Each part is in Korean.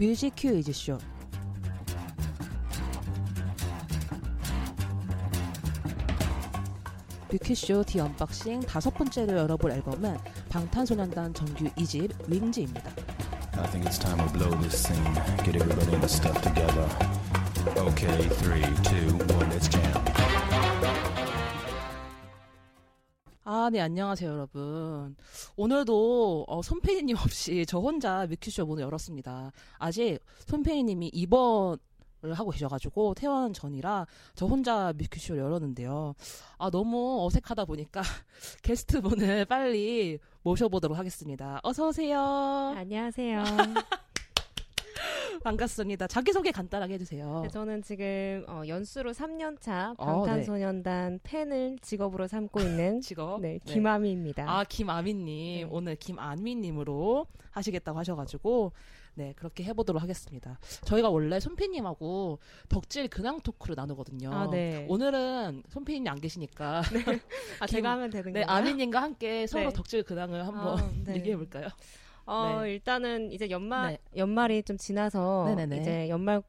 Music Q is show. 뮤큐쇼 The Unboxing 다섯 번째로 열어볼 앨범은 방탄소년단 정규 2집 Wings입니다. Okay, three, two, one, let's jam. 아, 네, 안녕하세요, 여러분. 오늘도 어, 손페이님 없이 저 혼자 뮤큐쇼 문을 열었습니다. 아직 손페이님이 2번을 하고 계셔가지고 퇴원 전이라 저 혼자 뮤큐쇼를 열었는데요. 아, 너무 어색하다 보니까 게스트 분을 빨리 모셔보도록 하겠습니다. 어서오세요. 안녕하세요. 반갑습니다. 자기소개 간단하게 해주세요. 네, 저는 지금 어, 연수로 3년차 어, 방탄소년단 팬을 직업으로 삼고 있는 직업? 네, 김아미입니다. 아, 김아미님. 네. 오늘 김아미님으로 하시겠다고 하셔가지고, 네, 그렇게 해보도록 하겠습니다. 저희가 원래 손피님하고 덕질 근황 토크를 나누거든요. 아, 네. 오늘은 손피님 안 계시니까. 아, 김- 제가 하면 되는 네? 아미님과 함께 서로 네. 덕질 근황을 한번 아, 네. 얘기해볼까요? 어, 네. 일단은 이제 연말 네. 연말이 좀 지나서 네네네. 이제 연말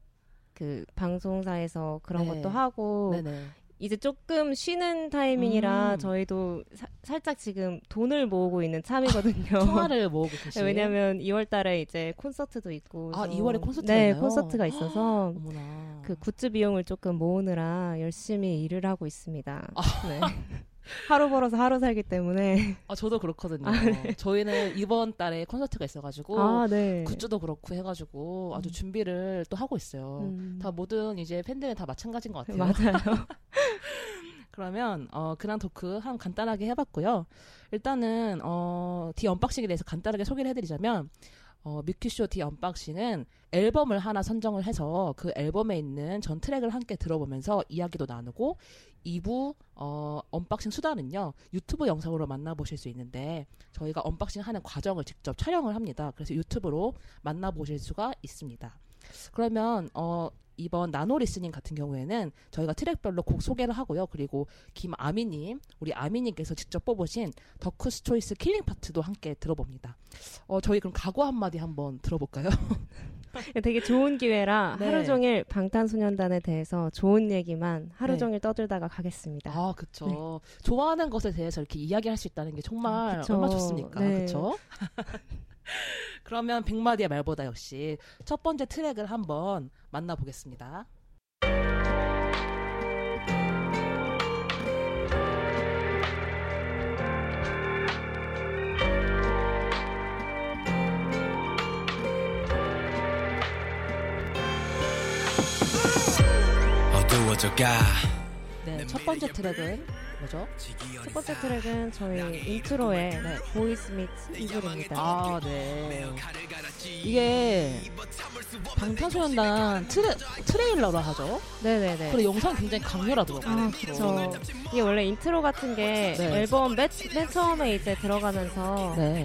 그 방송사에서 그런 네. 것도 하고 네네. 이제 조금 쉬는 타이밍이라 음. 저희도 사- 살짝 지금 돈을 모으고 있는 참이거든요. 총알을 모으고 계시 네, 왜냐면 2월 달에 이제 콘서트도 있고 아, 그래서 2월에 콘서트가 네, 있나요? 콘서트가 있어서. 그 굿즈 비용을 조금 모으느라 열심히 일을 하고 있습니다. 아. 네. 하루 벌어서 하루 살기 때문에. 아, 저도 그렇거든요. 아, 네. 저희는 이번 달에 콘서트가 있어가지고, 아, 네. 굿즈도 그렇고 해가지고 아주 음. 준비를 또 하고 있어요. 음. 다 모든 이제 팬들은 다 마찬가지인 것 같아요. 맞아요. 그러면 어 근황 토크 한 간단하게 해봤고요. 일단은 어 The Unboxing에 대해서 간단하게 소개를 해드리자면 어 뮤큐쇼 The Unboxing은 앨범을 하나 선정을 해서 그 앨범에 있는 전 트랙을 함께 들어보면서 이야기도 나누고 2부 어 unboxing 수다는요 유튜브 영상으로 만나보실 수 있는데 저희가 unboxing 하는 과정을 직접 촬영을 합니다. 그래서 유튜브로 만나보실 수가 있습니다. 그러면 어 이번 nano listening 같은 경우에는 저희가 트랙별로 곡 소개를 하고요. 그리고 김아미님, 우리 아미님께서 직접 뽑으신 덕후's choice killing part도 함께 들어봅니다. 어, 저희 그럼 각오 한마디 한번 들어볼까요? 되게 좋은 기회라 네. 하루 종일 방탄소년단에 대해서 좋은 얘기만 하루 네. 종일 떠들다가 가겠습니다. 아, 그쵸. 좋아하는 것에 대해서 이렇게 이야기할 수 있다는 게 정말 네. 그쵸. 얼마나 좋습니까? 네. 그쵸? 그러면 백마디의 말보다 역시 첫 번째 트랙을 한번 만나보겠습니다. 네, 첫 번째 트랙은 뭐죠? 첫 번째 트랙은 저희 인트로의 네, Boy Meets Evil입니다. 아, 네. 이게 방탄소년단 트레, 트레일러라 하죠. 네네네. 그리고 영상 굉장히 강렬하더라고요. 아, 그쵸. 이게 원래 인트로 같은 게 네. 앨범 맨, 맨 처음에 이제 들어가면서 네.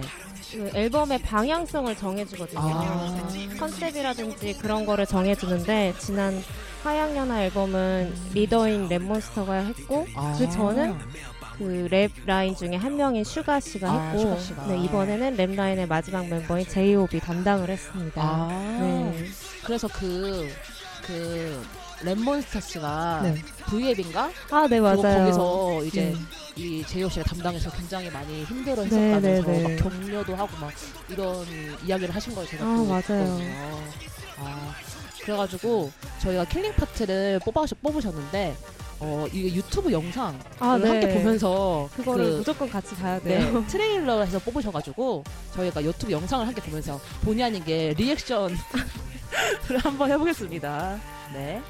그 앨범의 방향성을 정해주거든요. 아. 컨셉이라든지 그런 거를 정해주는데 지난 하양연화 앨범은 리더인 랩몬스터가 했고 아. 그 전은 그 랩 라인 중에 한 명인 슈가 씨가 아, 했고 슈가 씨가. 네, 이번에는 랩 라인의 마지막 멤버인 제이홉이 담당을 했습니다. 아. 네. 그래서 그, 그, 랩몬스터 씨가 네. V앱인가? 아, 네, 맞아요. 거기서 이제 음. 이 제이홉 씨가 담당해서 굉장히 많이 힘들어 네, 했었다면서 네, 네. 막 격려도 하고 막 이런 이야기를 하신 걸 제가 아, 또 맞아요. 아, 그래가지고 저희가 killing part를 뽑아, 뽑으셨는데 어, 이게 유튜브 영상을 아, 네. 함께 보면서 그거를 그 무조건 같이 봐야 돼요. 네, 트레일러에서 뽑으셔가지고 저희가 유튜브 영상을 함께 보면서 본의 아니게 reaction을 한번 해보겠습니다. 네.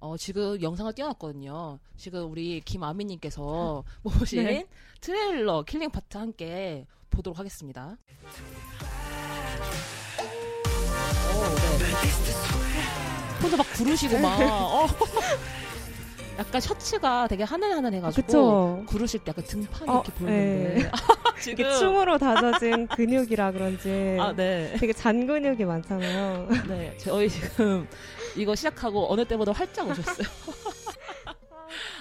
어, 지금 영상을 띄워놨거든요. 지금 우리 김아미님께서 보신 네. 트레일러 killing part 함께 보도록 하겠습니다. 오, 네. 혼자 막 구르시고 막, 어. 약간 셔츠가 되게 하늘하늘해가지고 그쵸. 구르실 때 약간 등판이 어, 이렇게 보이는데 네. 지금 이게 춤으로 다져진 근육이라 그런지 아, 네. 되게 잔 근육이 많잖아요. 네. 저희 지금 이거 시작하고 어느 때보다 활짝 웃으셨어요.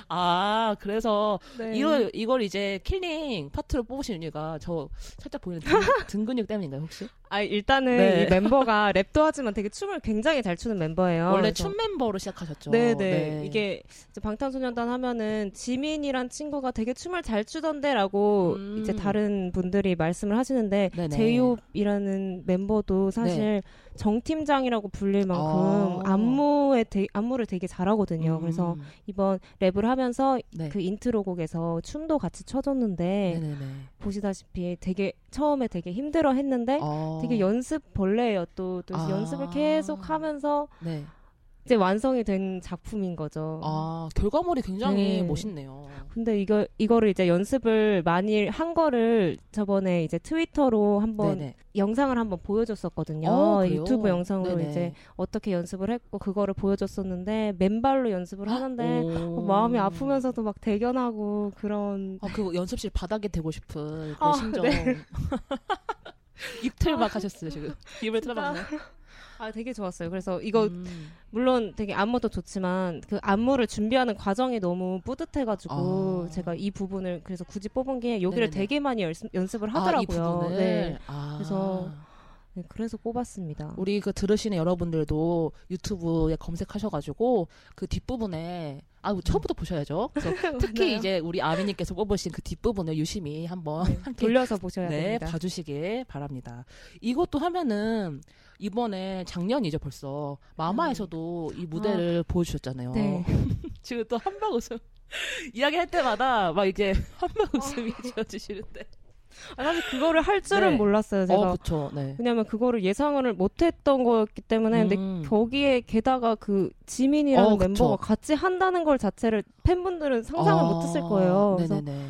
아, 그래서 네. 이걸 이걸 이제 killing part로 뽑으신 이유가 저 살짝 보이는 등, 등 근육 때문인가요, 혹시? 아 일단은 네. 이 멤버가 랩도 하지만 되게 춤을 굉장히 잘 추는 멤버예요. 원래 그래서- 춤 멤버로 시작하셨죠. 네네. 네. 이게 이제 방탄소년단 하면은 지민이란 친구가 되게 춤을 잘 추던데라고 음. 이제 다른 분들이 말씀을 하시는데. 제이홉이라는 멤버도 사실 정 팀장이라고 불릴 만큼 아. 안무에 되, 안무를 되게 잘하거든요. 음. 그래서 이번 랩을 하면서 네. 그 인트로곡에서 춤도 같이 춰줬는데 네네네. 보시다시피 되게 처음에 되게 힘들어 했는데 어. 되게 연습 벌레예요. 또, 또 아. 연습을 계속 하면서 네. 이제 완성이 된 작품인 거죠. 아 결과물이 굉장히 네. 멋있네요. 근데 이거 이거를 이제 연습을 많이 한 거를 저번에 이제 트위터로 한번 네네. 영상을 한번 보여줬었거든요. 어, 그래요? 유튜브 영상으로 네네. 이제 어떻게 연습을 했고 그거를 보여줬었는데 맨발로 연습을 하는데 오. 어, 마음이 아프면서도 막 대견하고 그런 아, 그 연습실 바닥에 대고 싶은 그런 아, 심정. 네. 입틀 막 하셨어요, 지금. 입을. 틀어봤네. 아 되게 좋았어요. 그래서 이거 음. 물론 되게 안무도 좋지만 그 안무를 준비하는 과정이 너무 뿌듯해가지고 아. 제가 이 부분을 그래서 굳이 뽑은 게 여기를 네네네. 되게 많이 연습, 연습을 아, 이 하더라고요. 부분을. 네. 아. 그래서 네, 그래서 뽑았습니다. 우리 그 들으시는 여러분들도 유튜브에 검색하셔가지고 그 뒷부분에 아 처음부터 보셔야죠. 특히. 이제 우리 아미님께서 뽑으신 그 뒷부분을 유심히 한번 네, 돌려서 보셔야 네, 됩니다. 봐주시길 바랍니다. 이것도 하면은 이번에 작년이죠 벌써 마마에서도 이 무대를 보여주셨잖아요. 음. 네. 지금 또 한방 웃음 이야기할 때마다 막 이제 한방 어. 웃음이 지어지시는데. 아, 사실 그거를 할 줄은 네. 몰랐어요. 제가 어, 그쵸. 네. 왜냐면 그거를 예상을 못했던 거였기 때문에 근데 음. 거기에 게다가 그 지민이라는 어. 멤버가 같이 한다는 걸 자체를 팬분들은 상상을 아, 못했을 거예요. 그래서 네네네.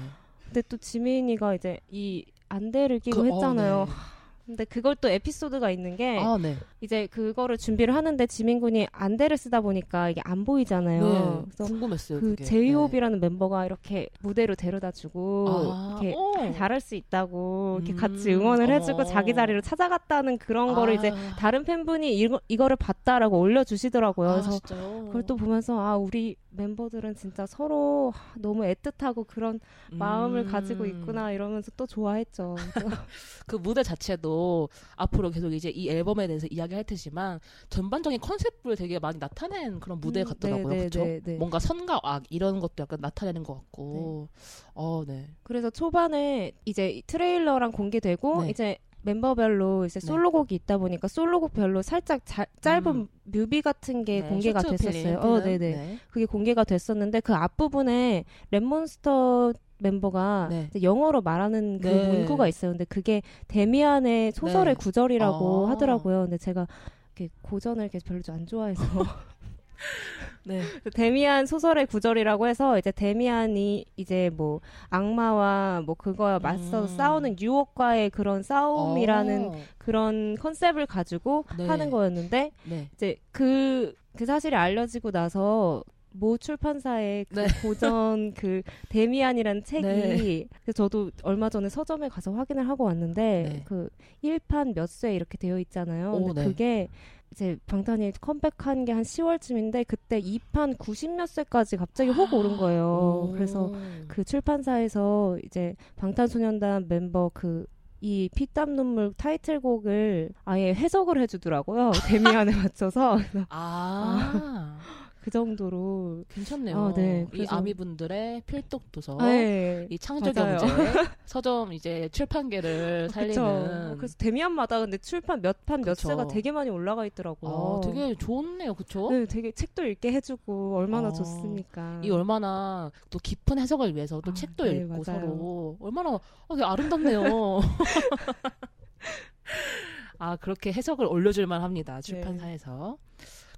근데 또 지민이가 이제 이 안대를 끼고 그, 어, 했잖아요. 네. 근데 그걸 또 에피소드가 있는 게 아, 네. 이제 그거를 준비를 하는데 지민군이 안대를 쓰다 보니까 이게 안 보이잖아요. 네. 그래서 궁금했어요. 그. 제이홉이라는 멤버가 이렇게 무대로 데려다주고 아, 이렇게 어. 잘할 수 있다고 이렇게 음, 같이 응원을 해주고 어머. 자기 자리로 찾아갔다는 그런 거를 이제 아. 다른 팬분이 이거, 이거를 봤다라고 올려주시더라고요. 아, 그래서 진짜요? 그걸 또 보면서 아 우리 멤버들은 진짜 서로 하, 너무 애틋하고 그런 마음을 음. 가지고 있구나 이러면서 또 좋아했죠. 그 무대 자체도 앞으로 계속 이제 이 앨범에 대해서 이야기할 테지만 전반적인 컨셉을 되게 많이 나타낸 그런 무대 음, 같더라고요. 네, 네, 그렇죠? 네, 네. 뭔가 선과 악 이런 것도 약간 나타내는 것 같고. 어, 네. 그래서 초반에 이제 트레일러랑 공개되고 네. 이제 멤버별로 이제 네. 솔로곡이 있다 보니까 솔로곡별로 살짝 자- 짧은 음. 뮤비 같은 게 네, 공개가 됐었어요. 어. 네네. 네. 그게 공개가 됐었는데 그 앞부분에 랩몬스터 멤버가 네. 영어로 말하는 그 네. 문구가 있어요. 근데 그게 데미안의 소설의 네. 구절이라고 아. 하더라고요. 근데 제가 이렇게 고전을 이렇게 별로 좀안 좋아해서 네. 데미안 소설의 구절이라고 해서 이제 데미안이 이제 뭐 악마와 뭐 그거와 맞서 음. 싸우는 유혹과의 그런 싸움이라는 어, 그런 컨셉을 가지고 네. 하는 거였는데 네. 이제 그, 그 사실이 알려지고 나서 모 출판사의 그 네. 고전 그 데미안이라는 책이 네. 그래서 저도 얼마 전에 서점에 가서 확인을 하고 왔는데 네. 그 1판 몇 쇄 이렇게 되어 있잖아요. 오, 근데 네. 그게 이제 방탄이 컴백한 게 한 10월쯤인데 그때 2판 90몇 쇄까지 갑자기 혹 오른 거예요. 오. 그래서 그 출판사에서 이제 방탄소년단 멤버 그 이 피땀 눈물 타이틀곡을 아예 해석을 해주더라고요. 데미안에 맞춰서 그래서 아. 그 정도로 괜찮네요. 아, 네. 이 아미분들의 필독 도서. 네. 이 창조. 경제 서점 이제 출판계를 살리는. 그래서 데미안마다 근데 출판 몇 판 몇. 쇄가 되게 많이 올라가 있더라고요. 아, 되게 좋네요. 그쵸? 네, 되게 책도 읽게 해주고 얼마나 어, 좋습니까. 이 얼마나 또 깊은 해석을 위해서 또 아, 책도 네, 읽고 맞아요. 서로 얼마나 어, 되게 아름답네요. 아 그렇게 해석을 올려줄만 합니다 출판사에서.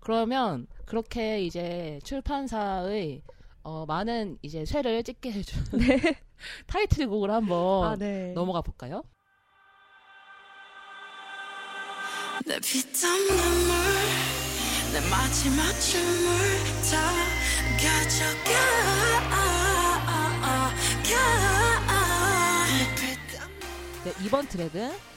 그러면 그렇게 이제 출판사의 어, 많은 이제 쇠를 찍게 해준 타이틀곡을 한번 아, 네. 넘어가 볼까요? 내 피땀 눈물 내 마지막 춤을 다 가져가 네, 이번 트랙은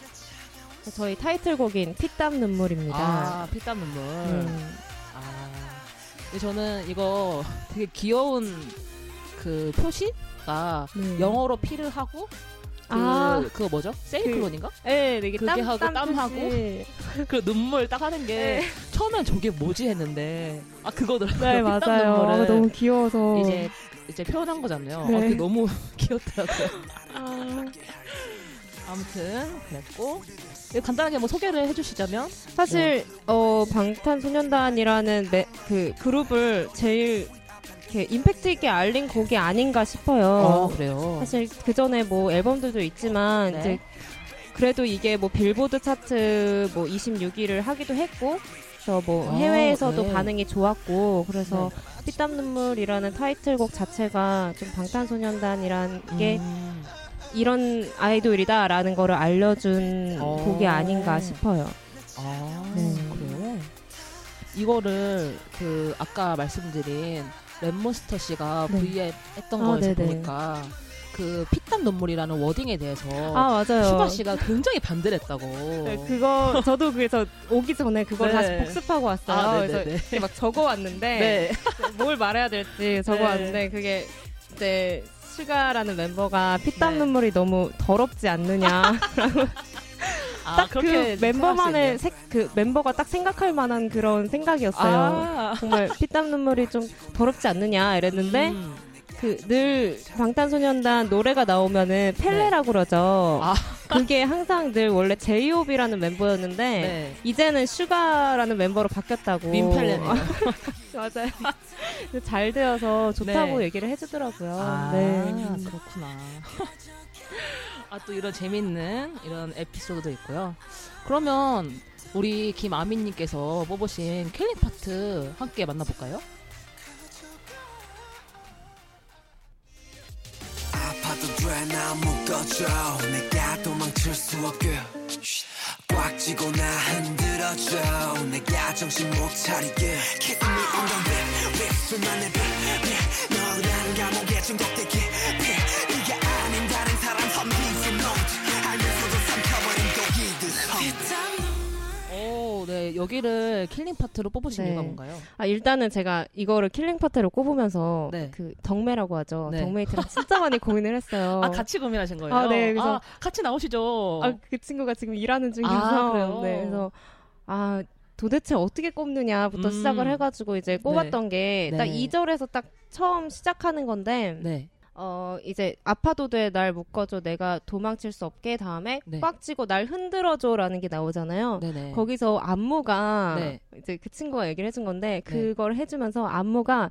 저희 타이틀곡인 피땀 눈물입니다. 아 피땀 눈물. 음. 아 저는 이거 되게 귀여운 그 표시가 네. 영어로 피를 하고 그 아. 그거 뭐죠? 세이클론인가? 네, 네, 이게 그게 땀, 하고 땀 땀하고 표시. 그 눈물 딱 하는 게 네. 처음엔 저게 뭐지 했는데 아 그거더라고요. 네, 맞아요. 아, 너무 귀여워서. 이제 이제 표현한 거잖아요. 네. 아, 너무 귀엽더라고요. 아, 아무튼 그랬고 예, 간단하게 뭐 소개를 해주시자면 사실 어 방탄소년단이라는 매, 그 그룹을 제일 이렇게 임팩트 있게 알린 곡이 아닌가 싶어요. 어, 그래요. 사실 그 전에 뭐 앨범들도 있지만 네. 이제 그래도 이게 뭐 빌보드 차트 뭐 26위를 하기도 했고 그래서 뭐 아, 해외에서도 네. 반응이 좋았고 그래서 피땀 눈물이라는 타이틀곡 자체가 좀 방탄소년단이란 게 음, 이런 아이돌이다라는 거를 알려준 어. 곡이 아닌가 싶어요. 아 네. 그래요. 이거를 그 아까 말씀드린 랩몬스터 씨가 네. V앱 했던 아, 거에서 네네. 보니까 그 피땀 눈물이라는 wording에 대해서 아 맞아요. 슈가 씨가 굉장히 반대를 했다고. 네, 그거 저도 그래서 오기 전에 그걸 네. 다시 복습하고 왔어요. 아, 그래서 막 적어왔는데 네. 뭘 말해야 될지 적어왔는데 그게 이제 슈가라는 멤버가 피땀 네. 눈물이 너무 더럽지 않느냐. 아, 딱 그 그렇게 멤버만의 색, 그 멤버가 딱 생각할 만한 그런 생각이었어요. 아. 정말 피땀 눈물이 좀 더럽지 않느냐 이랬는데 음. 그늘 방탄소년단 노래가 나오면은 펠레라고 그러죠. 아. 그게 항상 늘 원래 제이홉이라는 멤버였는데 네. 이제는 슈가라는 멤버로 바뀌었다고. 민펠레네요. 맞아요. 잘 되어서 좋다고 네. 얘기를 해주더라고요. 아, 네. 그렇구나. 아, 또 이런 재밌는 이런 에피소드도 있고요. 그러면 우리 김아미님께서 뽑으신 killing part 함께 만나볼까요? 아파도 돼 날 묶어줘 내가 도망칠 수 없게 꽉 쥐고 나 흔들어줘 내가 정신 못 차리게 Kiss me on the lips lips 둘만의 비밀 너란 감옥에 중독돼 깊이 이게 오, 네. 여기를 killing part로 뽑으신 네. 이유가 뭔가요? 아 일단은 제가 이거를 killing part를 꼽으면서 네. 그 덕메라고 하죠. 네. 덕메이트랑 진짜 많이 고민을 했어요. 아, 같이 고민하신 거예요? 아, 네, 그래서- 아, 같이 나오시죠? 아, 그 친구가 지금 일하는 중이어서 아, 그래요? 네, 그래서 아 도대체 어떻게 꼽느냐부터 음. 시작을 해가지고 이제 꼽았던 게딱 네. 2절에서 딱 처음 시작하는 건데 네. 어 이제 아파도 돼 날 묶어줘 내가 도망칠 수 없게 다음에 네. 꽉 쥐고 날 흔들어줘라는 게 나오잖아요. 네네. 거기서 안무가 네. 이제 그 친구가 얘기를 해준 건데 그걸 해주면서 안무가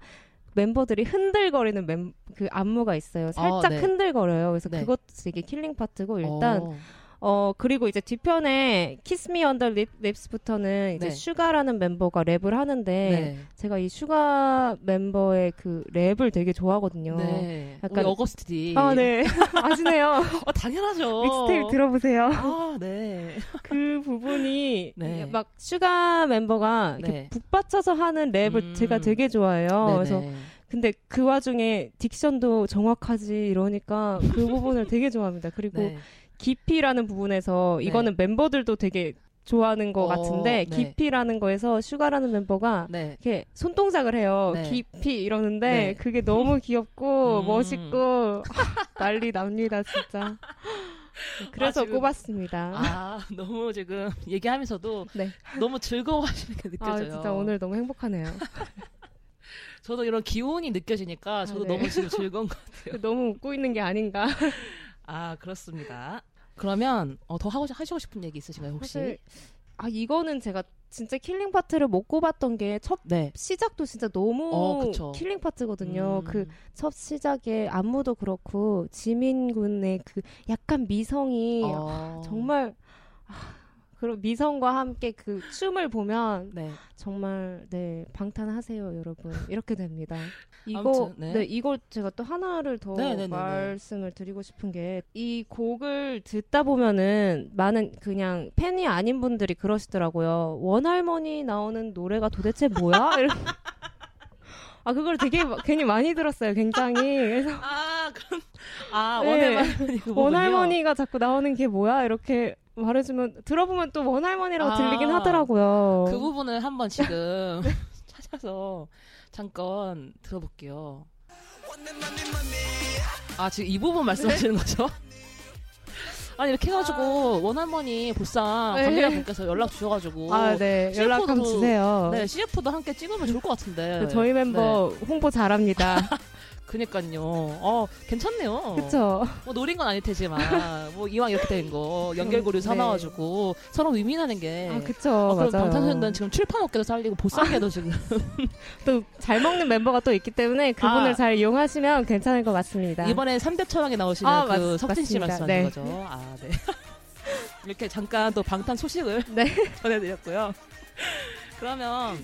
멤버들이 흔들거리는 멤, 그 안무가 있어요. 살짝 네. 흔들거려요. 그래서 네. 그것도 되게 killing part고 일단 어, 어 그리고 이제 뒤편에 Kiss me on the lips lips부터는 이제 네. 슈가라는 멤버가 랩을 하는데 네. 제가 이 슈가 멤버의 그 랩을 되게 좋아하거든요. 네. 약간- 우리 Agust D. 아, 네. 아시네요. 어, 당연하죠. 믹스테이프 들어보세요. 아, 네. 그 부분이 네. 막 슈가 멤버가 이렇게 네. 북받쳐서 하는 랩을 음. 제가 되게 좋아해요. 네네. 그래서 근데 그 와중에 딕션도 정확하지 이러니까 그 부분을 되게 좋아합니다. 그리고 네. 깊이라는 부분에서 네. 이거는 멤버들도 되게 좋아하는 것 어, 같은데 네. 깊이라는 거에서 슈가라는 멤버가 네. 이렇게 손동작을 해요. 네. 깊이 이러는데 네. 그게 너무 귀엽고 음. 멋있고 난리 납니다 진짜. 그래서 아, 지금- 꼽았습니다. 아, 너무 지금 얘기하면서도 네. 너무 즐거워하시는 게아 느껴져요. 진짜 오늘 너무 행복하네요. 저도 이런 기운이 느껴지니까 저도 아, 네. 너무 지금 즐거운 것 같아요. 너무 웃고 있는 게 아닌가. 아, 그렇습니다. 그러면 어, 더 하고 하시고 싶은 얘기 있으신가요, 혹시? 사실 아 이거는 제가 진짜 killing part를 못 꼽았던 게 첫 네. 시작도 진짜 너무 어. killing part거든요. 음. 그 첫 시작에 안무도 그렇고 지민 군의 그 약간 미성이 어, 정말 아, 그리고 미성과 함께 그 춤을 보면 네. 정말 네 방탄하세요 여러분 이렇게 됩니다. 이거 아무튼, 네. 네. 이걸 제가 또 하나를 더 네네네네. 말씀을 드리고 싶은 게 이 곡을 듣다 보면은 많은 그냥 팬이 아닌 분들이 그러시더라고요. 원할머니 나오는 노래가 도대체 뭐야? 아 그걸 되게 마- 괜히 많이 들었어요. 굉장히 그래서 아, 그럼 아, 네. 원할머니 그 부분이요? 원할머니가 자꾸 나오는 게 뭐야? 이렇게 말해주면 들어보면 또 원할머니라고 아, 들리긴 하더라고요. 그 부분을 한번 지금 찾아서 잠깐 들어볼게요. 아 지금 이 부분 말씀하시는 거죠? 아니 이렇게 해가지고 원할머니 보쌈 네. 관계자분께서 연락 주셔가지고 아, 네. 연락 한번 CF도 주세요. 네 CF도 함께 찍으면 좋을 것 같은데 그 저희 멤버 홍보 잘합니다. 그니까요 어 괜찮네요 그쵸? 뭐 노린 건 아닐 테지만 뭐 이왕 이렇게 된 거 연결고리 네. 사놔가지고 서로 윈윈하는 게 아, 그쵸. 어, 그럼. 방탄소년단 지금 출판업계도 살리고 보쌈계도 지금 또 잘 먹는 멤버가 또 있기 때문에 그분을 아. 잘 이용하시면 괜찮을 것 같습니다. 이번에 3대 천왕에 나오시는 아, 그 맞- 석진 씨. 말씀하신 네. 거죠. 아, 네. 이렇게 잠깐 또 방탄 소식을 네. 전해드렸고요. 그러면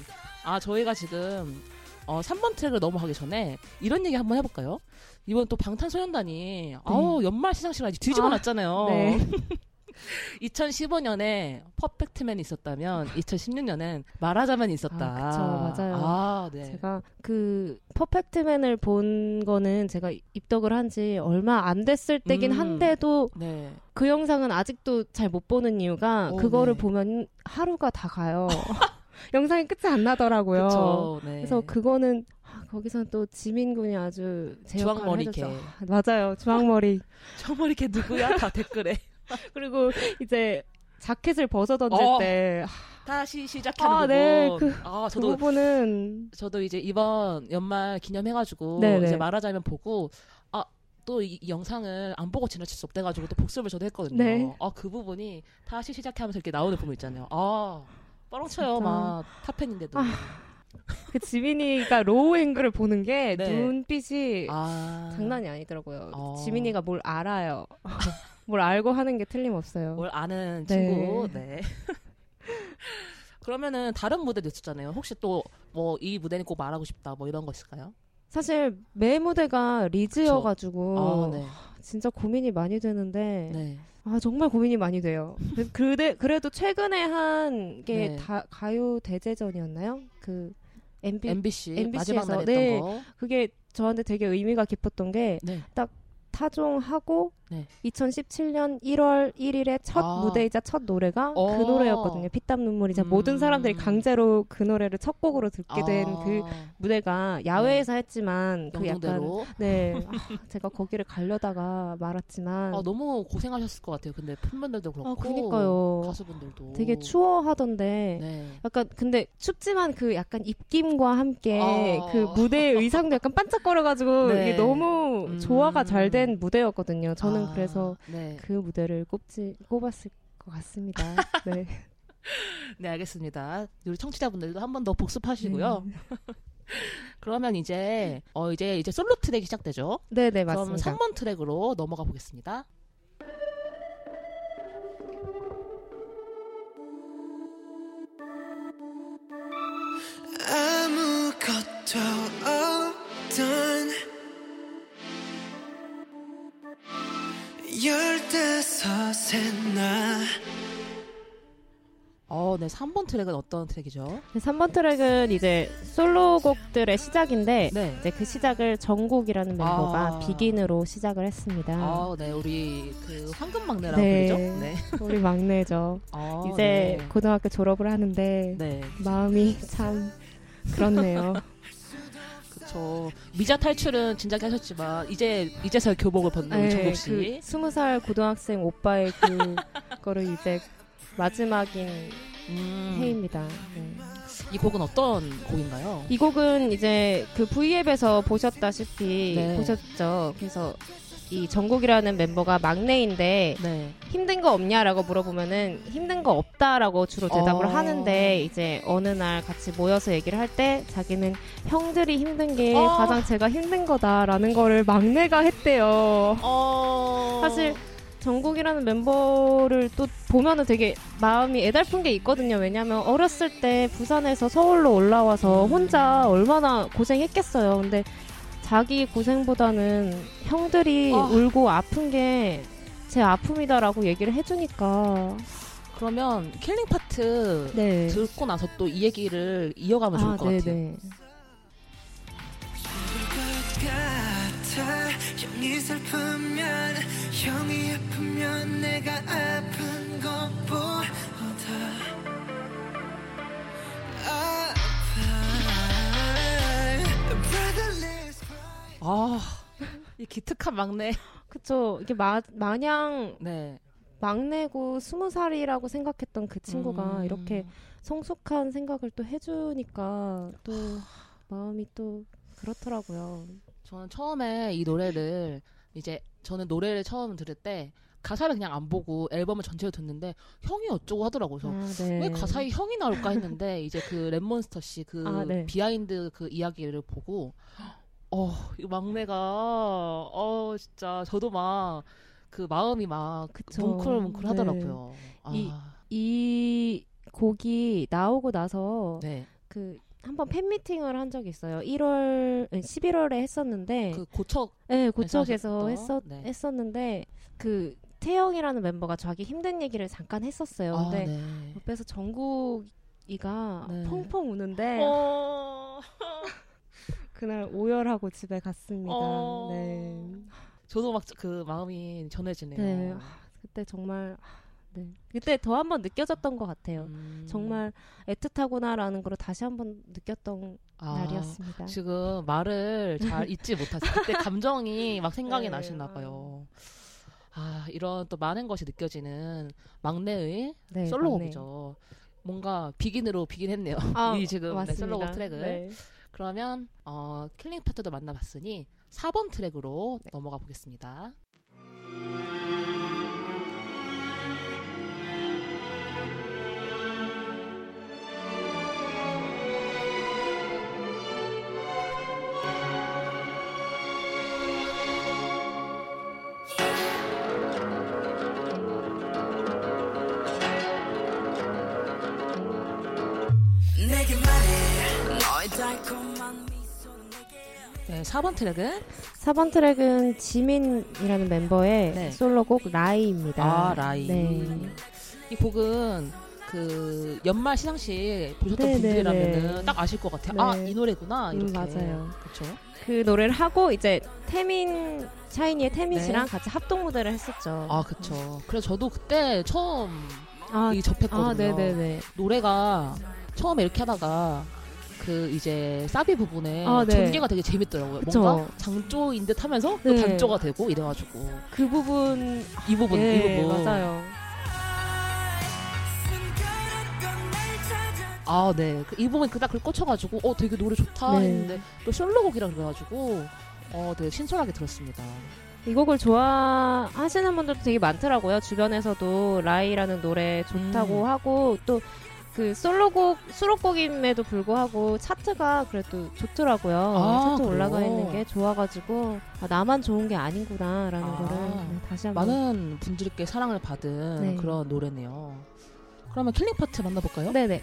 아 저희가 지금 어, 3번 트랙을 넘어가기 전에 이런 얘기 한번 해볼까요? 이번 또 방탄소년단이 아우 연말 시상식을 아주 뒤집어 아, 놨잖아요. 네. 2015년에 퍼펙트맨이 있었다면 2016년엔 말하자면 있었다. 아, 그쵸, 맞아요. 아, 네. 제가 그 퍼펙트맨을 본 거는 제가 입덕을 한 지 얼마 안 됐을 때긴 음. 한데도 네. 그 영상은 아직도 잘 못 보는 이유가 오, 그거를 네. 보면 하루가 다 가요. 영상이 끝이 안 나더라고요. 그쵸. 네. 그래서 그거는 아, 거기서 또 지민 군이 아주 제 주황머리. 개. 아, 맞아요. 주황머리. 정말 이렇게 누구야? 다 댓글에. 그리고 이제 자켓을 벗어 던질 어. 때 다시 시작하는 아, 부분. 네, 그- 아, 그 저도 부분은 저도 이제 이번 연말 기념해가지고 네네. 이제 말하자면 보고 아 또 이 영상을 안 보고 지나칠 수 없대가지고 또 복습을 저도 했거든요. 네. 아그 부분이 다시 시작하면서 이렇게 나오는 부분 있잖아요. 아 뻐렁쳐요 진짜. 막 탑팬인데도. 아, 그 지민이가 low angle을 보는 게 네. 눈빛이 아. 장난이 아니더라고요. 어. 지민이가 뭘 알아요. 뭘 알고 하는 게 틀림없어요. 뭘 아는 네. 친구. 네. 그러면은 다른 무대도 있었잖아요. 혹시 또 뭐 이 무대는 꼭 말하고 싶다 뭐 이런 거 있을까요? 사실 매 무대가 리즈여가지고 아, 네. 진짜 고민이 많이 되는데 네. 아 정말 고민이 많이 돼요. 그- 그래 그래도 최근에 한게 네. 다 가요 대제전이었나요? 그 MB MBC, MBC 에서, 마지막 날 했던 네. 거. 그게 저한테 되게 의미가 깊었던 게 네. 타종하고 네. 2017년 1월 1일에 첫 아. 무대이자 첫 노래가 어. 그 노래였거든요. 피땀 눈물이자 음. 모든 사람들이 강제로 그 노래를 첫 곡으로 듣게 된 아, 그 무대가 야외에서 했지만 그 약간 영동대로. 네 아, 제가 거기를 가려다가 말았지만 아, 너무 고생하셨을 것 같아요. 근데 팬분들도 그렇고 아, 그니까요. 가수분들도 되게 추워하던데 네. 약간 근데 춥지만 그 약간 입김과 함께 아. 그 무대 의상도 약간 반짝거려가지고 네. 이게 너무 음. 조화가 잘 된 무대였거든요. 저는 아, 그래서 네. 그 무대를 꼽지 꼽았을 것 같습니다. 네. 네, 알겠습니다. 우리 청취자분들도 한 번 더 복습하시고요. 네. 그러면 이제 어 이제 이제 솔로 트랙이 시작되죠. 네, 네, 그럼 맞습니다. 3번 트랙으로 넘어가 보겠습니다. 아무것도 없던 어, 네, 3번 트랙은 어떤 트랙이죠? 3번 트랙은 이제 솔로곡들의 시작인데 네. 이제 그 시작을 정국이라는 멤버가 아. 비긴으로 시작을 했습니다. 아, 네, 우리 그 황금 막내라고 네. 부르죠? 네. 우리 막내죠. 아, 이제 네. 고등학교 졸업을 하는데 네. 마음이 참 그렇네요. 그쵸. 미자 탈출은 진작에 하셨지만 이제 이제서야 교복을 벗는 우리 정국 씨. 그 스무 살 고등학생 오빠의 그 거를 이제 마지막인 음, 해입니다. 네. 이 곡은 어떤 곡인가요? 이 곡은 이제 그 V앱에서 보셨다시피 네. 보셨죠. 그래서 이 정국이라는 멤버가 막내인데 네. 힘든 거 없냐라고 물어보면은 힘든 거 없다라고 주로 대답을 어. 하는데 이제 어느 날 같이 모여서 얘기를 할 때 자기는 형들이 힘든 게 어. 가장 제가 힘든 거다라는 거를 막내가 했대요. 어. 사실 정국이라는 멤버를 또 보면은 되게 마음이 애달픈 게 있거든요. 왜냐면 어렸을 때 부산에서 서울로 올라와서 음. 혼자 얼마나 고생했겠어요. 근데 자기 고생보다는 형들이 아. 울고 아픈 게 제 아픔이다라고 얘기를 해주니까 그러면 killing part 네. 듣고 나서 또 이 얘기를 이어가면 좋을 것 같아요. 네네. 것 같아 형이 슬프면 형이 아, 아, 이 기특한 막내. 그쵸. 이게 마, 마냥 네. 막내고 스무 살이라고 생각했던 그 친구가 음. 이렇게 성숙한 생각을 또 해주니까 또 마음이 또 그렇더라고요. 저는 처음에 이 노래를 이제 저는 노래를 처음 들을 때 가사를 그냥 안 보고 앨범을 전체로 듣는데 형이 어쩌고 하더라고요. 그래서 아, 네. 왜 가사에 형이 나올까 했는데 이제 그 랩몬스터 씨 그 아, 네. behind 그 이야기를 보고 어, 이 막내가 어 진짜 저도 막 그 마음이 막 그쵸. 뭉클뭉클 하더라고요. 이- 아, 이 곡이 나오고 나서 네. 그 한번 팬미팅을 한 적이 있어요. 1월, 11월에 했었는데, 그 고척 네, 고척에서 했었, 네. 했었는데, 그 태영이라는 멤버가 자기 힘든 얘기를 잠깐 했었어요. 아, 근데 네. 옆에서 정국이가 네. 펑펑 우는데, 어... 그날 오열하고 집에 갔습니다. 어. 네. 저도 막 그 마음이 전해지네요. 네. 그때 정말, 네. 그때 더 한 번 느껴졌던 것 같아요. 음. 정말 애틋하구나라는 걸 다시 한 번 느꼈던 아, 날이었습니다. 지금 말을 잘 잊지 못하세요. 그때 감정이 막 생각이 네, 나시나 아. 봐요. 아, 이런 또 많은 것이 느껴지는 막내의 네, 솔로곡이죠. 뭔가 Begin으로 begin 했네요. 아, 이 지금 네. 솔로곡 트랙을. 네. 그러면 어, killing part도 만나봤으니 4번 트랙으로 네. 넘어가 보겠습니다. 4번 트랙은 4번 트랙은 지민이라는 멤버의 네. 솔로곡 Lie입니다. 아, Lie. 네. 이 곡은 그 연말 시상식 보셨던 네, 네, 분들이라면은 네. 딱 아실 것 같아요. 네. 아, 이 노래구나. 음, 이렇게. 맞아요. 그렇죠. 그 노래를 하고 이제 태민 샤이니의 태민 네. 씨랑 같이 합동 무대를 했었죠. 아, 그쵸. 그래서 저도 그때 처음 아, 이 접했거든요. 아, 네네네. 노래가 처음에 이렇게 하다가 그 이제 사비 부분에 아, 네. 전개가 되게 재밌더라고요. 그쵸. 뭔가 장조인 듯 하면서 또 네. 단조가 되고 이래가지고 그 부분 이 부분 예, 이 부분 맞아요. 아, 네. 그 이 부분 그딱 그 꽂혀가지고 어 되게 노래 좋다 네. 했는데 또 솔로곡이라 그래가지고 어 되게 신선하게 들었습니다. 이 곡을 좋아하시는 분들도 되게 많더라고요. 주변에서도 라이라는 노래 좋다고 음. 하고 또 그 솔로곡 수록곡임에도 불구하고 차트가 그래도 좋더라고요. 아, 차트 올라가 그래요? 있는 게 좋아가지고 아, 나만 좋은 게 아니구나라는 아, 거를 네, 다시 한번 많은 분들께 사랑을 받은 네. 그런 노래네요. 그러면 killing part 만나볼까요? 네네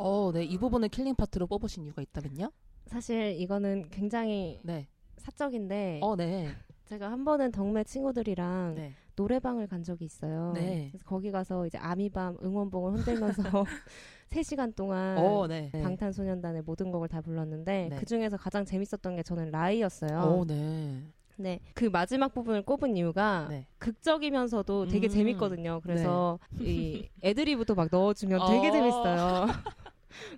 어, 네. 이 부분을 killing part로 뽑으신 이유가 있다면요? 사실 이거는 굉장히 네. 사적인데 어, 네. 제가 한 번은 덕메 친구들이랑 네. 노래방을 간 적이 있어요. 네. 그래서 거기 가서 이제 아미밤 응원봉을 흔들면서 3시간 동안 어, 네. 네. 방탄소년단의 모든 곡을 다 불렀는데 네. 그 중에서 가장 재밌었던 게 저는 Lie였어요. 어, 네. 네, 그 마지막 부분을 꼽은 이유가 네. 극적이면서도 되게 음. 재밌거든요. 그래서 이 애드리브도 막 넣어주면 되게 어. 재밌어요.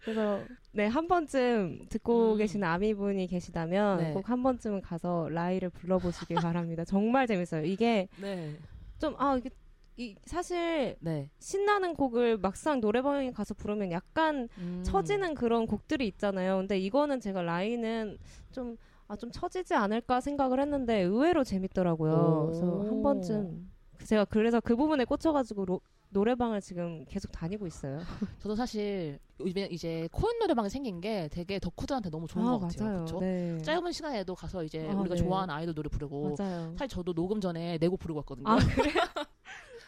그래서 네 한 번쯤 듣고 음. 계시는 아미분이 계시다면 네. 꼭한 번쯤은 가서 라이를 불러보시길 바랍니다. 정말 재밌어요. 이게 네. 좀아 이게 이 사실 네. 신나는 곡을 막상 노래방에 가서 부르면 약간 음. 처지는 그런 곡들이 있잖아요. 근데 이거는 제가 라이는 좀, 아, 좀 처지지 않을까 생각을 했는데 의외로 재밌더라고요. 오. 그래서 한 번쯤. 제가 그래서 그 부분에 꽂혀가지고 로- 노래방을 지금 계속 다니고 있어요. 저도 사실 요즘에 이제 코인 노래방이 생긴 게 되게 덕후들한테 너무 좋은 아, 것 같아요. 그렇죠? 네. 짧은 시간에도 가서 이제 아, 우리가 네. 좋아하는 아이돌 노래 부르고 맞아요. 사실 저도 녹음 전에 내곡 부르고 왔거든요. 아, 그래요?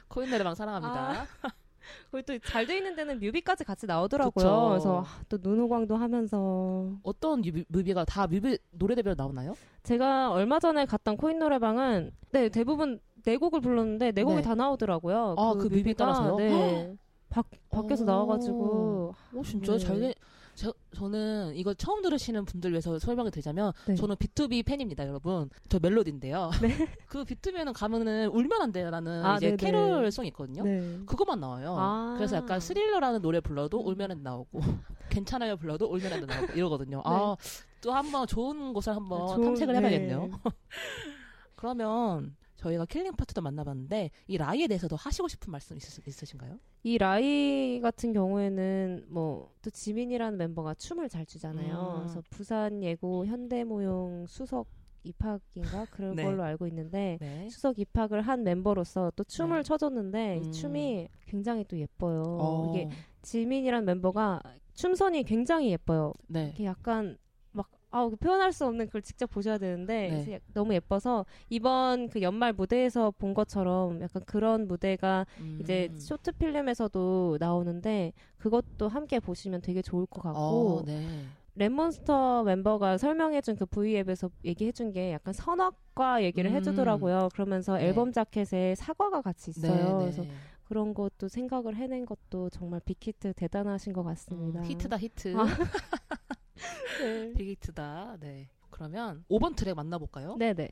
코인 노래방 사랑합니다. 거기 또잘 돼 있는 데는 뮤비까지 같이 나오더라고요. 그쵸. 그래서 아, 또 눈호강도 하면서 어떤 뮤비, 뮤비가 다 뮤비 노래 대별 나오나요? 제가 얼마 전에 갔던 코인 노래방은 네 대부분 네 곡을 불렀는데 네 곡이 네. 다 나오더라고요. 아, 그 뮤비 따라서요? 네. 밖 밖에서 오. 나와가지고 오 진짜 네. 잘 돼. 저, 저는 이거 처음 들으시는 분들 위해서 설명을 드리자면 네. 저는 B2B 팬입니다, 여러분. 저 멜로디인데요. 네. 그 B2B에는 가면은 울면 안 돼요라는 아, 이제 네네. 캐롤송이 있거든요. 네. 그것만 나와요. 아. 그래서 약간 스릴러라는 노래 불러도 음. 울면은 나오고 괜찮아요 불러도 울면은 나오고 이러거든요. 아, 또 한번 좋은 곳을 한번 네. 좋은- 탐색을 해봐야겠네요. 네. 그러면 저희가 killing part도 만나봤는데 이 Lie에 대해서도 하시고 싶은 말씀 있으, 있으신가요? 이 Lie 같은 경우에는 뭐 또 지민이라는 멤버가 춤을 잘 추잖아요. 음. 그래서 부산 예고 현대무용 수석 입학인가 그런 네. 걸로 알고 있는데 네. 수석 입학을 한 멤버로서 또 춤을 네. 춰줬는데 음. 이 춤이 굉장히 또 예뻐요. 어, 이게 지민이라는 멤버가 춤선이 굉장히 예뻐요. 네. 이게 약간 막 아, 표현할 수 없는 그걸 직접 보셔야 되는데 네. 너무 예뻐서 이번 그 연말 무대에서 본 것처럼 약간 그런 무대가 음. 이제 short film에서도 나오는데 그것도 함께 보시면 되게 좋을 것 같고 어, 네. 랩몬스터 멤버가 설명해준 그 V앱에서 얘기해준 게 약간 선악과 얘기를 음. 해주더라고요. 그러면서 네. 앨범 자켓에 사과가 같이 있어요. 네, 그래서 네. 그런 것도 생각을 해낸 것도 정말 빅히트 대단하신 것 같습니다. 음, 히트다 히트. 아. 네. 빅히트다. 네. 그러면 5번 트랙 만나볼까요? 네네.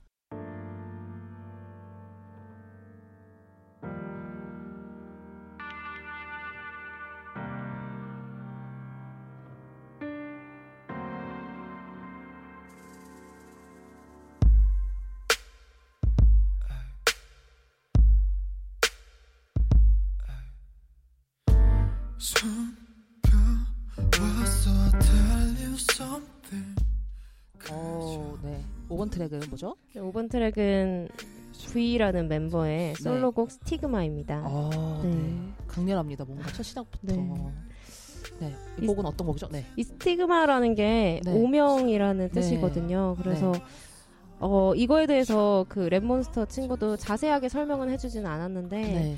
트랙은 뭐죠? 네, 5번 트랙은 V라는 멤버의 솔로곡 Stigma입니다. 아, 네. 네. 강렬합니다. 뭔가 첫 시작부터. 네. 네. 이 이- 곡은 어떤 곡이죠? 네. 이 Stigma라는 게 네. 오명이라는 네. 뜻이거든요. 그래서 어 이거에 대해서 그 랩몬스터 친구도 자세하게 설명은 해주지는 않았는데 네.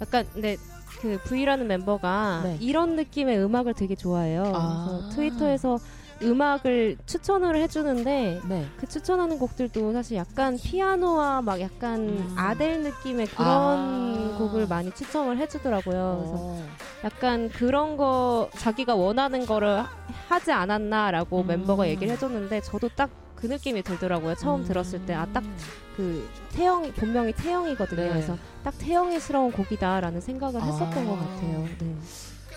약간 근데 그 V라는 멤버가 네. 이런 느낌의 음악을 되게 좋아해요. 아. 그래서 트위터에서 음악을 추천을 해주는데 네. 그 추천하는 곡들도 사실 약간 피아노와 막 약간 음. 아델 느낌의 그런 아. 곡을 많이 추천을 해주더라고요. 그래서 어. 약간 그런 거 자기가 원하는 거를 하- 하지 않았나라고 음. 멤버가 얘기를 해줬는데 저도 딱 그 느낌이 들더라고요. 처음 음. 들었을 때 아 딱 그 태영 본명이 태영이거든요. 네. 그래서 딱 태영이스러운 곡이다라는 생각을 했었던 아. 것 같아요. 네.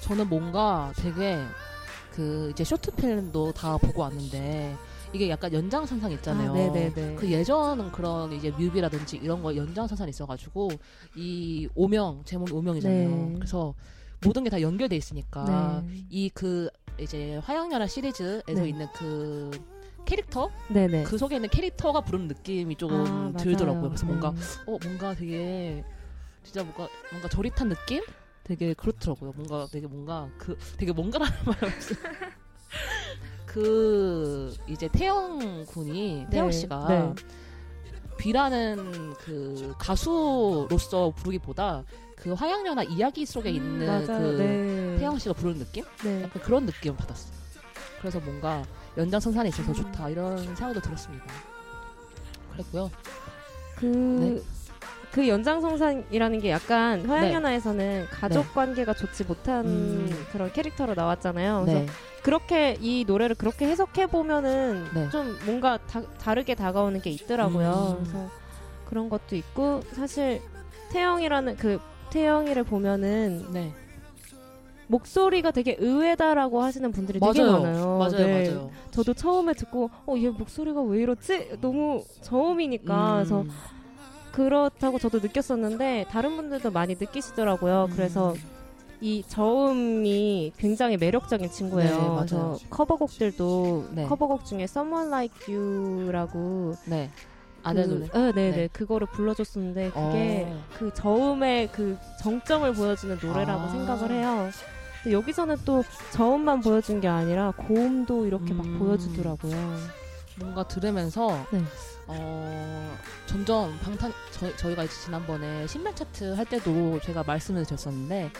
저는 뭔가 되게 그 이제 쇼트 필름도 다 보고 왔는데 이게 약간 연장선상 있잖아요. 아. 그 예전 그런 이제 뮤비라든지 이런 거 연장선상이 있어가지고 이 오명 제목이 오명이잖아요. 네. 그래서 모든 게 다 연결돼 있으니까 네. 이그 이제 화양연화 시리즈에서 네. 있는 그 캐릭터 네네. 그 속에 있는 캐릭터가 부르는 느낌이 조금 아. 들더라고요. 그래서 뭔가 네. 어 뭔가 되게 진짜 뭔가 뭔가 저릿한 느낌? 되게 그렇더라고요. 뭔가 되게 뭔가 그 되게 뭔가라는 말을 그 이제 태영 군이 태영 네, 씨가 네. 비라는 그 가수로서 부르기보다 그 화양연화 이야기 속에 있는 맞아요. 그 네. 태영 씨가 부르는 느낌? 네. 약간 그런 느낌을 받았어요. 그래서 뭔가 연장선상에 있어서 좋다 이런 생각도 들었습니다. 그랬고요. 그, 네. 그 연장성산이라는 게 약간 화양연화에서는 가족 관계가 좋지 못한 음. 그런 캐릭터로 나왔잖아요. 그래서 네. 그렇게 이 노래를 그렇게 해석해 보면은 네. 좀 뭔가 다, 다르게 다가오는 게 있더라고요. 음. 그래서 그런 것도 있고 사실 태영이라는 그 태영이를 보면은 네. 목소리가 되게 의외다라고 하시는 분들이 되게 맞아요. 많아요. 맞아요. 네. 맞아요. 저도 처음에 듣고 어 얘 목소리가 왜 이렇지? 너무 저음이니까 그래서 음. 그렇다고 저도 느꼈었는데 다른 분들도 많이 느끼시더라고요. 음. 그래서 이 저음이 굉장히 매력적인 친구예요. 네, 맞아요. 그래서 커버곡들도 네. 커버곡 중에 Someone Like You라고 네. 아내 그, 노래. 네, 네, 네. 그거를 불러줬었는데 그게 어. 그 저음의 그 정점을 보여주는 노래라고 아. 생각을 해요. 근데 여기서는 또 저음만 보여준 게 아니라 고음도 이렇게 막 음. 보여주더라고요. 뭔가 들으면서 네. 어 점점 방탄 저, 저희가 이제 지난번에 신면 차트 할 때도 제가 말씀을 드렸었는데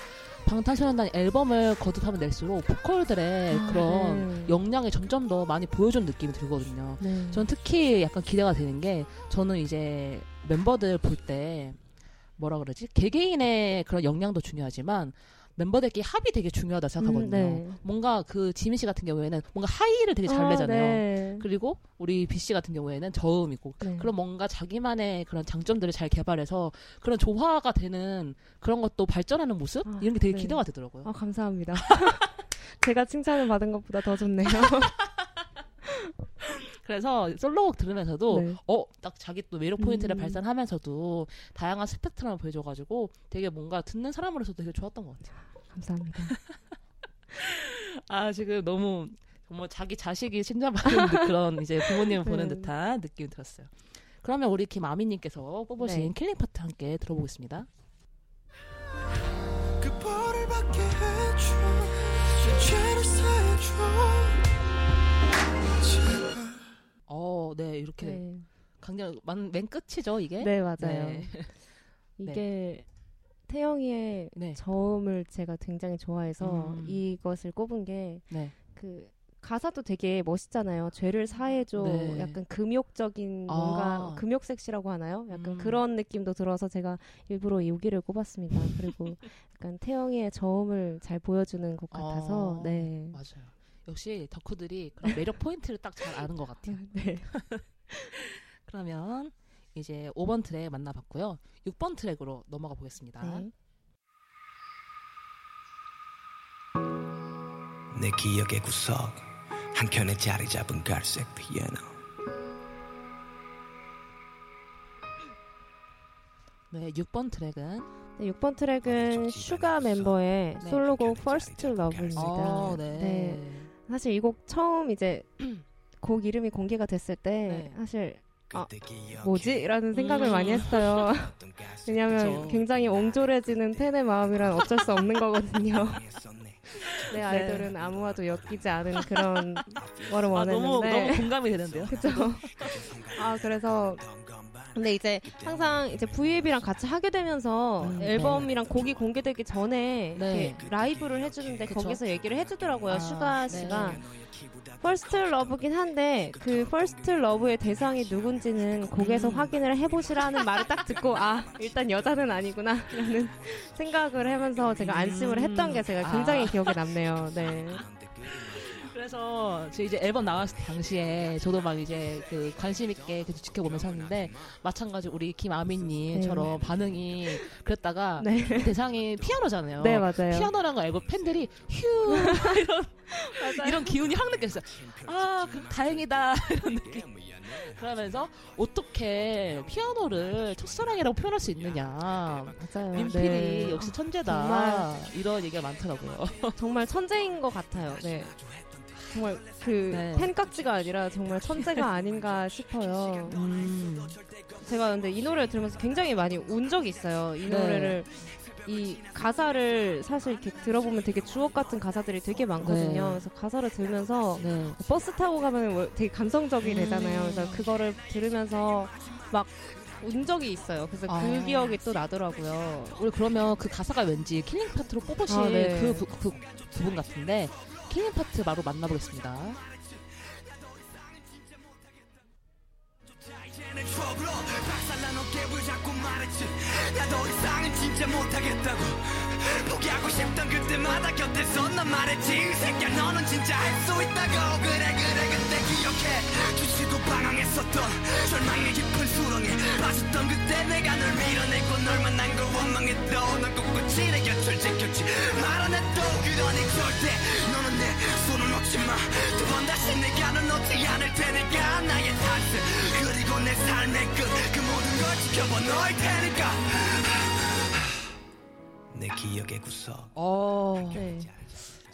방탄소년단 앨범을 거듭하면 낼수록 보컬들의 아, 그런 네. 역량이 점점 더 많이 보여준 느낌이 들거든요. 네. 전 특히 약간 기대가 되는 게 저는 이제 멤버들 볼 때 뭐라 그러지 개개인의 그런 역량도 중요하지만 멤버들끼리 합이 되게 중요하다 생각하거든요. 음, 네. 뭔가 그 지민 씨 같은 경우에는 뭔가 하이를 되게 잘 아, 내잖아요. 네. 그리고 우리 B 씨 같은 경우에는 저음이고 네. 그런 뭔가 자기만의 그런 장점들을 잘 개발해서 그런 조화가 되는 그런 것도 발전하는 모습 아, 이런 게 되게 네. 기대가 되더라고요. 아, 감사합니다. 제가 칭찬을 받은 것보다 더 좋네요. 그래서 솔로곡 들으면서도 네. 어딱 자기 또 매력 포인트를 음. 발산하면서도 다양한 스펙트럼을 보여줘가지고 되게 뭔가 듣는 사람으로서도 되게 좋았던 것 같아요. 감사합니다. 아 지금 너무 정말 자기 자식이 칭찬받는 듯 그런 이제 부모님을 보는 네. 듯한 느낌이 들었어요. 그러면 우리 김아미님께서 뽑으신 네. killing part 함께 들어보겠습니다. 어, 네 이렇게 네. 강렬 맨, 맨 끝이죠 이게. 네, 맞아요. 네. 이게 태형이의 네. 저음을 제가 굉장히 좋아해서 음. 이것을 꼽은 게 네. 그 가사도 되게 멋있잖아요. 죄를 사해줘. 네. 약간 금욕적인 뭔가 아. 금욕 섹시라고 하나요? 약간 음. 그런 느낌도 들어서 제가 일부러 여기를 꼽았습니다. 그리고 약간 태형이의 저음을 잘 보여주는 곡 같아서 어, 네. 맞아요. 역시 덕후들이 그런 매력 포인트를 딱 잘 아는 것 같아요. 네. 그러면 이제 5번 트랙 만나봤고요. 6번 트랙으로 넘어가 보겠습니다. 네. 내 기억의 구석 한켠에 자리 잡은 갈색 피아노 네, 6번 트랙은 네, 6번 트랙은 슈가 멤버의 네. 솔로곡 First Love입니다. 어, 네. 네. 사실 이 곡 처음 이제 곡 이름이 공개가 됐을 때 네. 사실 아, 뭐지? 라는 생각을 음. 많이 했어요. 왜냐면 그쵸. 굉장히 옹졸해지는 팬의 마음이란 어쩔 수 없는 거거든요. 내 아이돌은 아무와도 엮이지 않은 그런 거를 아, 너무 원했는데. 너무 공감이 되는데요. 그쵸. 아, 그래서. 근데 이제 항상 이제 V앱이랑 같이 하게 되면서 음, 앨범이랑 곡이 공개되기 전에 네. 이렇게 라이브를 해주는데 그쵸. 거기서 얘기를 해주더라고요. 아, 슈가 네. 씨가. First Love긴 한데 그 First Love의 대상이 누군지는 곡에서 음. 확인을 해보시라는 말을 딱 듣고 아 일단 여자는 아니구나 라는 생각을 하면서 제가 안심을 했던 게 제가 굉장히 아. 기억에 남네요. 네. 그래서 저 이제 앨범 나왔을 당시에 저도 막 이제 그 관심 있게 계속 지켜보면서 했는데 마찬가지 우리 김아미님처럼 반응이 그랬다가 네. 대상이 피아노잖아요. 네 맞아요. 피아노라는 거 알고 팬들이 휴 이런 이런 기운이 확 느꼈어요. 아, 그 다행이다 이런 느낌. 그러면서 어떻게 피아노를 첫사랑이라고 표현할 수 있느냐. 맞아요. 민필이 네. 역시 천재다. 정말. 이런 얘기가 많더라고요. 정말 천재인 것 같아요. 네. 정말 그 네. 팬깍지가 아니라 정말 천재가 아닌가 싶어요. 음. 제가 근데 이 노래를 들으면서 굉장히 많이 운 적이 있어요. 이 네. 노래를 이 가사를 사실 이렇게 들어보면 되게 주옥 같은 가사들이 되게 많거든요. 네. 그래서 가사를 들으면서 네. 버스 타고 가면 뭐 되게 감성적이 음. 되잖아요. 그래서 그거를 들으면서 막 운 적이 있어요. 그래서 아. 그 기억이 또 나더라고요. 우리 그러면 그 가사가 왠지 killing part로 뽑으신 아, 네. 그, 부, 그 부분 같은데 killing part 바로 만나보겠습니다. 포기하고 싶던 그때마다 곁에서 넌 말했지. 이 새끼야 너는 진짜 할 수 있다고. 그래 그래 그때 기억해 방황했었던 절망의 깊은 수렁에 빠졌던 그때 내가 널 밀어내고 널 만난 걸 원망해도 넌 꿋꿋이 내 곁을 지켰지. 말 안 해도 그러니 절대 너는 내 손을 놓지 마 두 번 다시 내가 널 놓지 않을 테니까 나의 탄생 그리고 내 삶의 끝. 그 모든 걸 지켜볼 너일 테니까. 내 기억의 구석 어, 네.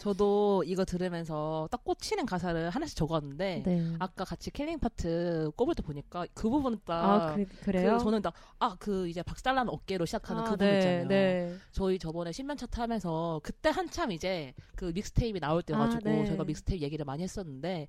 저도 이거 들으면서 딱 꽂히는 가사를 하나씩 적었는데 네. 아까 같이 killing part 꼽을 때 보니까 그 부분 딱 아, 그, 그래요? 그 저는 딱 아 그 이제 박살난 어깨로 시작하는 아, 그 부분 네, 있잖아요. 네. 저희 저번에 신면 차트 하면서 그때 한참 이제 그 mixtape이 나올 때여가지고 아, 네. 저희가 믹스테이프 얘기를 많이 했었는데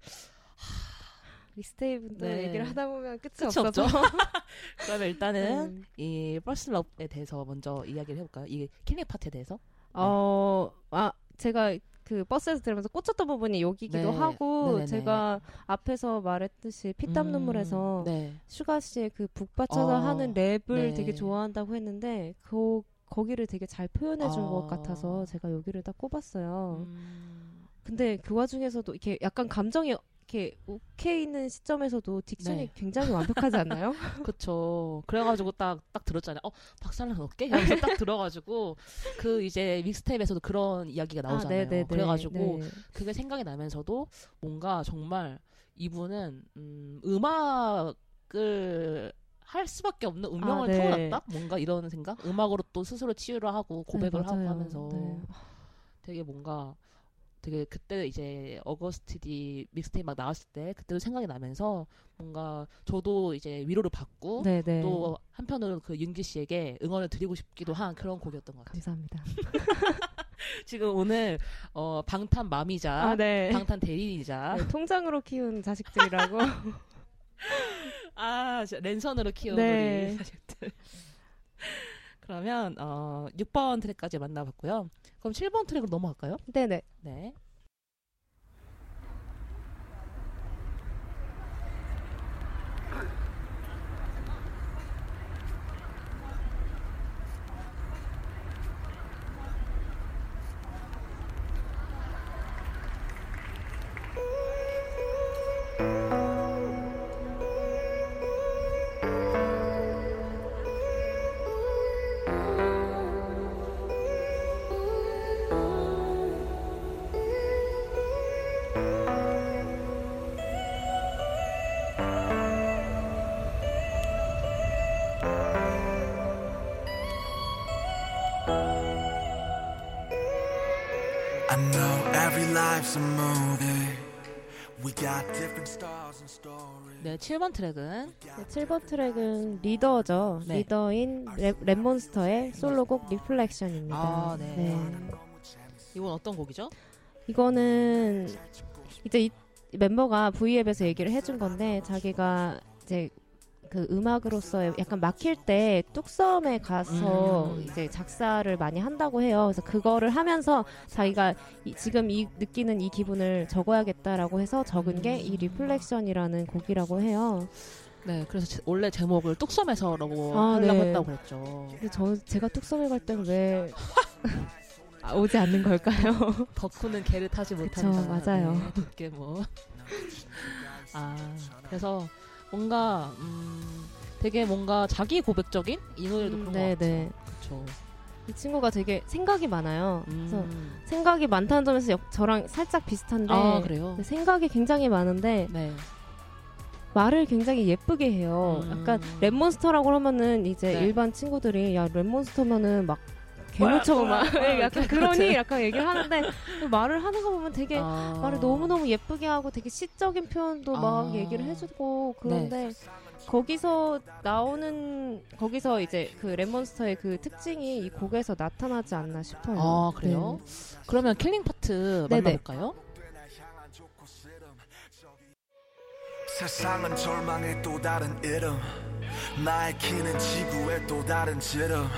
mixtape도 네. 얘기를 하다 보면 끝이, 끝이 없어서. 그러면 일단은 네. 이 First Love에 대해서 먼저 이야기를 해볼까요? 이 killing part에 대해서. 어, 아, 제가 그 버스에서 들으면서 꽂혔던 부분이 여기기도 네. 하고 네네네. 제가 앞에서 말했듯이 피땀 음, 눈물에서 네. 슈가 씨의 그 북받쳐서 어, 하는 랩을 네. 되게 좋아한다고 했는데 그 거기를 되게 잘 표현해 준것 아. 같아서 제가 여기를 딱 꼽았어요. 음, 근데 그 와중에서도 이렇게 약간 감정이 이렇게 오케이 있는 시점에서도 딕션이 네. 굉장히 완벽하지 않나요? 그쵸. 그래가지고 딱, 딱 들었잖아요. 어, 박살난 어깨? 하면서 딱 들어가지고, 그 이제 믹스테이프에서도 그런 이야기가 나오잖아요. 네네네. 그래가지고, 네. 그게 생각이 나면서도 뭔가 정말 이분은, 음, 음악을 할 수밖에 없는 운명을 아, 네. 태어났다? 뭔가 이런 생각? 음악으로 또 스스로 치유를 하고 고백을 네, 하고. 하면서 네. 되게 뭔가 되게 그때 이제 어거스트디 믹스테이프 막 나왔을 때 그때도 생각이 나면서 뭔가 저도 이제 위로를 받고 네네. 또 한편으로는 그 윤기 씨에게 응원을 드리고 싶기도 한 그런 곡이었던 것 같아요. 감사합니다. 지금 오늘 어, 방탄 맘이자 아, 네. 방탄 대리이자 네, 통장으로 키운 자식들이라고. 아 랜선으로 키운 네. 우리 자식들. 그러면 어, 6번 트랙까지 만나봤고요. 그럼 7번 트랙으로 넘어갈까요? 네네. 네. Life's a movie. We got different stars and stories. 네, 7번 트랙은 네, 7번 트랙은 리더죠. 네. 리더인 랩, 랩몬스터의 솔로곡 Reflection입니다. 아, 네. 이건 어떤 곡이죠? 이거는 이제 이 멤버가 V앱에서 얘기를 해준 건데 자기가 이제 그 음악으로서 약간 막힐 때 뚝섬에 가서 음. 이제 작사를 많이 한다고 해요. 그래서 그거를 하면서 자기가 이- 지금 이 느끼는 이 기분을 적어야겠다라고 해서 적은 게 이 Reflection이라는 곡이라고 해요. 네, 그래서 제- 원래 제목을 뚝섬에서라고 아, 하려고 네. 했다고 그랬죠. 근데 저 제가 뚝섬에 갈 땐 왜 아, 오지 않는 걸까요? 덕후는 계를 타지 못한다. 맞아요. 네, 덕계 뭐. 아, 그래서 뭔가 음, 되게 뭔가 자기 고백적인 이 노래도 그런 것 네, 같아요. 네. 그렇죠. 이 친구가 되게 생각이 많아요. 그래서 음. 생각이 많다는 점에서 역- 저랑 살짝 비슷한데 아? 근데 생각이 굉장히 많은데 네. 말을 굉장히 예쁘게 해요. 음. 약간 랩몬스터라고 하면은 이제 네. 일반 친구들이 야 랩몬스터면은 막 괴물처럼 막 뭐야, 약간 그러니 약간 얘기를 하는데 말을 하는 거 보면 되게 아. 말을 너무 너무 예쁘게 하고 되게 시적인 표현도 아. 막 얘기를 해주고 그런데 거기서 나오는 거기서 이제 그 랩몬스터의 그 특징이 이 곡에서 나타나지 않나 싶어요. 아 그래요? 그러면 killing part 네네. 만나볼까요? 세상은 절망의 또 다른 이름. 나의 키는 지구의 또 다른 지름.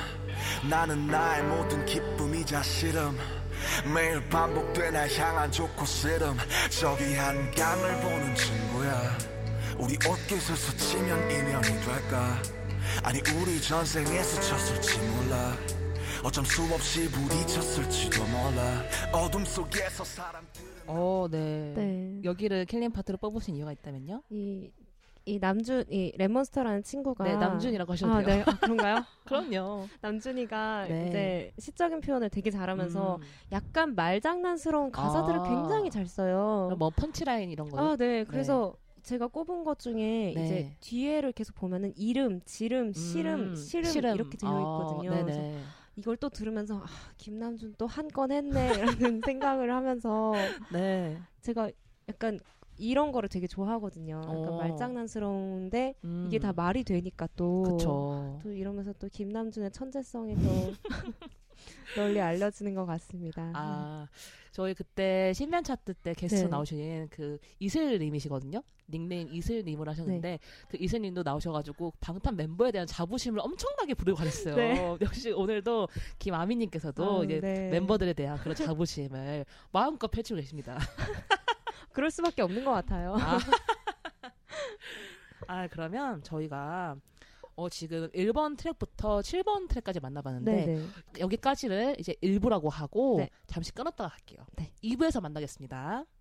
나는 나의 모든 기쁨이자 시름 매일 반복돼 날 향한 좋고 싫음 저기 한강을 보는 친구야. 우리 옷깃을 스치면 인연이 될까? 아니 우리 전생에 스쳤을지 몰라. 어쩜 수없이 부딪혔을지도 몰라. 어둠 속에서 사람들 어, 네. 네. 여기를 killing part로 뽑으신 이유가 있다면요? 이, 이 남준, 이 랩몬스터라는 친구가. 네, 남준이라고 하셔도 아, 돼요. 네. 아, 그런가요? 그럼요. 남준이가 네. 이제 시적인 표현을 되게 잘하면서 음. 약간 말장난스러운 가사들을 아. 굉장히 잘 써요. 뭐 punchline 이런 거요? 아, 네. 그래서 제가 꼽은 것 중에 네. 이제 뒤에를 계속 보면은 이름, 지름, 시름, 음, 시름, 이렇게 되어 아, 있거든요. 네네. 이걸 또 들으면서 아, 김남준 또 한 건 했네라는 생각을 하면서 네. 제가 약간 이런 거를 되게 좋아하거든요. 약간 어. 말장난스러운데 음. 이게 다 말이 되니까 또. 그쵸. 또 이러면서 또 김남준의 천재성이 또 널리 알려지는 것 같습니다. 아, 저희 그때 신면 차트 때 게스트 네. 나오신 그 이슬님이시거든요. 닉네임 이슬님을 하셨는데 네. 그 이슬님도 나오셔가지고 방탄 멤버에 대한 자부심을 엄청나게 부르고 가셨어요. 네. 역시 오늘도 김아미님께서도 아, 이제 네. 멤버들에 대한 그런 자부심을 마음껏 펼치고 계십니다. 그럴 수밖에 없는 것 같아요. 아, 아, 그러면 저희가 어, 지금 1번 트랙부터 7번 트랙까지 만나봤는데 네네. 여기까지를 이제 일부라고 하고 네. 잠시 끊었다가 갈게요. 네. 2부에서 만나겠습니다.